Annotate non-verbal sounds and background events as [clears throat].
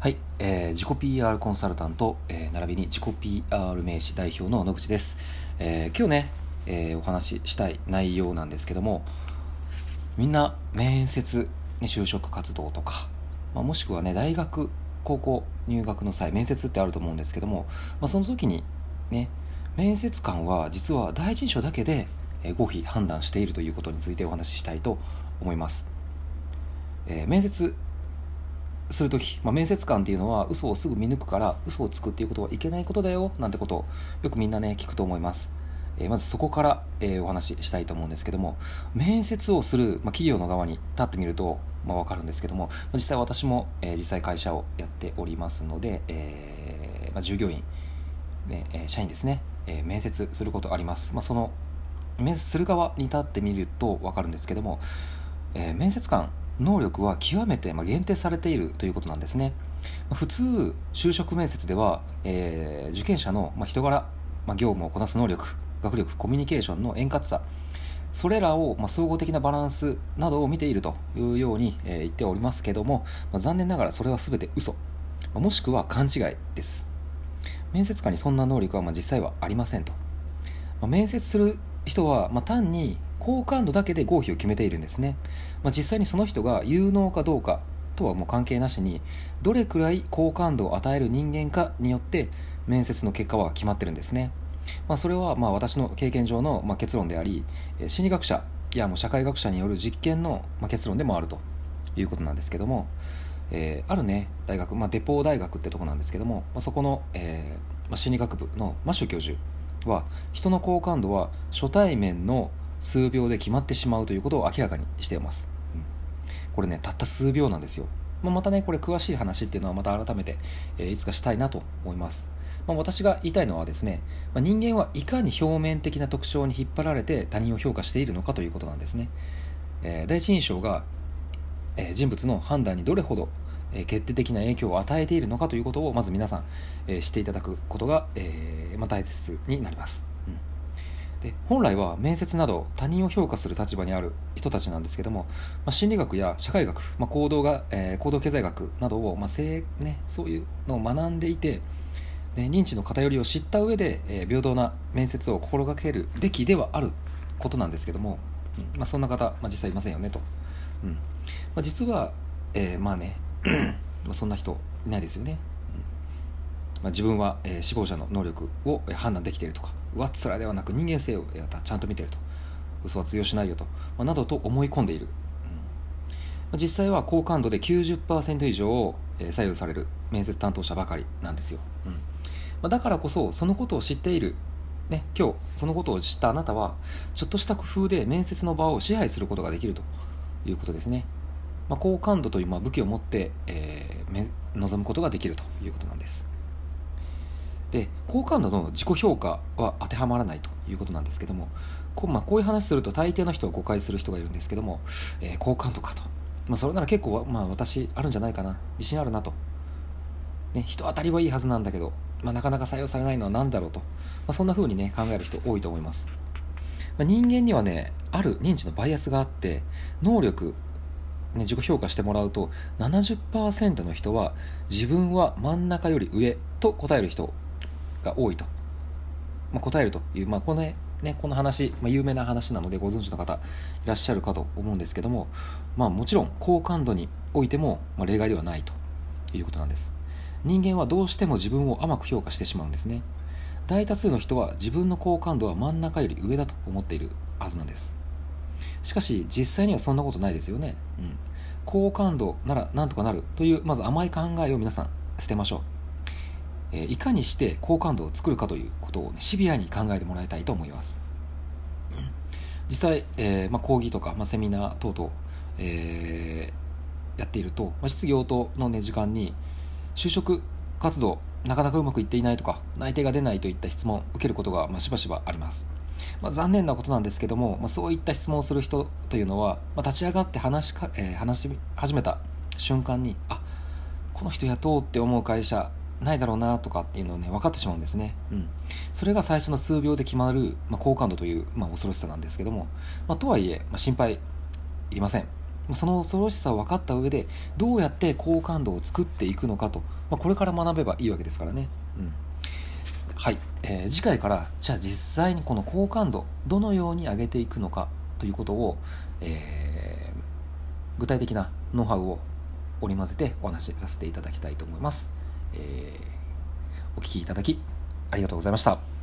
はい、えー、自己 PR コンサルタント、えー、並びに自己 PR 名詞代表の野口です。えー、今日ね、えー、お話ししたい内容なんですけども、みんな面接、ね、就職活動とか、まあ、もしくはね、大学、高校入学の際、面接ってあると思うんですけども、まあ、その時にね、面接官は実は第一印象だけで、えー、合否判断しているということについてお話ししたいと思います。えー、面接するとき、まあ、面接官っていうのは嘘をすぐ見抜くから嘘をつくっていうことはいけないことだよなんてことをよくみんなね聞くと思います、えー、まずそこから、えー、お話ししたいと思うんですけども面接をする、まあ、企業の側に立ってみると、まあ、分かるんですけども実際私も、えー、実際会社をやっておりますので、えまあ、従業員、ねえ社員ですね、え面接することあります、まあ、その面接する側に立ってみると分かるんですけども、え面接官能力は極めて限定されているということなんですね。普通、就職面接では、えー、受験者の人柄、ま、業務をこなす能力、学力、コミュニケーションの円滑さ、それらを、ま、総合的なバランスなどを見ているというように、え、言っておりますけども、ま、残念ながらそれは全て嘘、まあ、もしくは勘違いです。面接官にそんな能力はま実際はありませんと。ま、面接する人は、ま、単に好感度だけで合否を決めているんですね、まあ、実際にその人が有能かどうかとはもう関係なしにどれくらい好感度を与える人間かによって面接の結果は決まってるんですね、まあ、それはまあ私の経験上のまあ結論であり心理学者やもう社会学者による実験のまあ結論でもあるということなんですけども、えー、あるね大学、まあ、デポー大学ってとこなんですけども、まあ、そこの、えーまあ、心理学部のマシュ教授は人の好感度は初対面の数秒で決まってしまうということを明らかにしています、うん、これねたった数秒なんですよ、まあ、またねこれ詳しい話っていうのはまた改めて、えー、いつかしたいなと思います。まあ、私が言いたいのはですね、まあ、人間はいかに表面的な特徴に引っ張られて他人を評価しているのかということなんですね。えー、第一印象が、えー、人物の判断にどれほど、決定的な影響を与えているのかということをまず皆さん、えー、知っていただくことが、えーまあ、大切になります。うん。で本来は面接など他人を評価する立場にある人たちなんですけども、まあ、心理学や社会学、まあ、行動が、えー、行動経済学などを、まあせね、そういうのを学んでいてで認知の偏りを知った上で、えー、平等な面接を心がけるべきではあることなんですけども、うんまあ、そんな方、まあ、実際いませんよねと、うん。まあ、実は、えー、まあね [clears throat] そんな人いないですよね。まあ、自分は、えー、死亡者の能力を、判断できているとか。上っ面ではなく人間性を、えー、ちゃんと見てると。嘘は通用しないよと、まあ、などと思い込んでいる、うん。まあ、実際は好感度で90%以上を、え、左右される面接担当者ばかりなんですよ、うん。まあ、だからこそそのことを知っている。ね、今日そのことを知ったあなたはちょっとした工夫で面接の場を支配することができるということですね、まあ、好感度というまあ武器を持って、えー、臨むことができるということなんです。で好感度の自己評価は当てはまらないということなんですけどもこう,、まあ、こういう話すると大抵の人は誤解する人がいるんですけども、えー、好感度かと、まあ、それなら結構、まあ、私あるんじゃないかな。自信あるなと、ね、人当たりはいいはずなんだけど、まあ、なかなか採用されないのは何だろうと、まあ、そんな風にね考える人多いと思います、まあ、人間にはねある認知のバイアスがあって能力ね、自己評価してもらうと70%の人は自分は真ん中より上と答える人が多いと、まあ、答えるという、まあ、このね、この話、まあ、有名な話なのでご存知の方いらっしゃるかと思うんですけども、まあ、もちろん好感度においても、まあ、例外ではないということなんです。人間はどうしても自分を甘く評価してしまうんですね。大多数の人は自分の好感度は真ん中より上だと思っているはずなんです。しかし実際にはそんなことないですよね、うん、好感度ならなんとかなるというまず甘い考えを皆さん捨てましょう。えいかにして好感度を作るかということを、ね、シビアに考えてもらいたいと思います。実際、えーまあ、講義とか、まあ、セミナー等々、えー、やっていると、まあ、質疑応答の、ね、時間に就職活動なかなかうまくいっていないとか内定が出ないといった質問を受けることが、まあ、しばしばあります。まあ、残念なことなんですけども、まあ、そういった質問をする人というのは、まあ、立ち上がって話しか、えー、話し始めた瞬間にあこの人雇おうって思う会社ないだろうなとかっていうのをね分かってしまうんですね、うん、それが最初の数秒で決まる、まあ、好感度という、まあ、恐ろしさなんですけども、まあ、とはいえ、まあ、心配いりません。その恐ろしさを分かった上でどうやって好感度を作っていくのかと、まあ、これから学べばいいわけですからね。うん。はい、えー、次回からじゃあ実際にこの好感度どのように上げていくのかということを、えー、具体的なノウハウを織り交ぜてお話しさせていただきたいと思います、えー、お聴きいただきありがとうございました。